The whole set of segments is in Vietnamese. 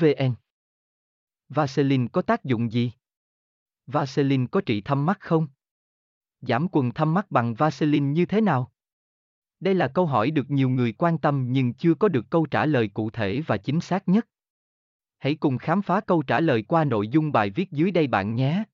vn Vaseline có tác dụng gì? Vaseline có trị thâm mắt không? Giảm quần thâm mắt bằng Vaseline như thế nào? Đây là câu hỏi được nhiều người quan tâm nhưng chưa có được câu trả lời cụ thể và chính xác nhất. Hãy cùng khám phá câu trả lời qua nội dung bài viết dưới đây bạn nhé.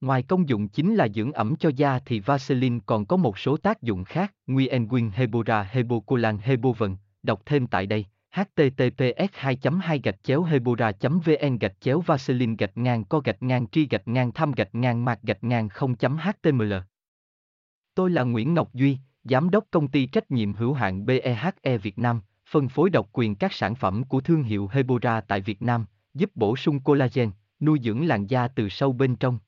Ngoài công dụng chính là dưỡng ẩm cho da thì Vaseline còn có một số tác dụng khác, Nguyen Nguyen Hebora Hebocolan Hebovần, đọc thêm tại đây https 2 2 gạch chéo hebora vn gạch chéo vaseline gạch ngang co gạch ngang tri gạch ngang thăm gạch ngang mạc gạch ngang 0 html Tôi là Nguyễn Ngọc Duy, Giám đốc công ty trách nhiệm hữu hạn BEHE Việt Nam, phân phối độc quyền các sản phẩm của thương hiệu Hebora tại Việt Nam, giúp bổ sung collagen, nuôi dưỡng làn da từ sâu bên trong.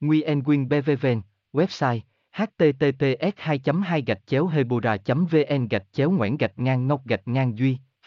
Nguyen Nguyen BVVN, website https 2 2 gạch chéo hebora vn gạch chéo ngoãn gạch ngang ngọc gạch ngang duy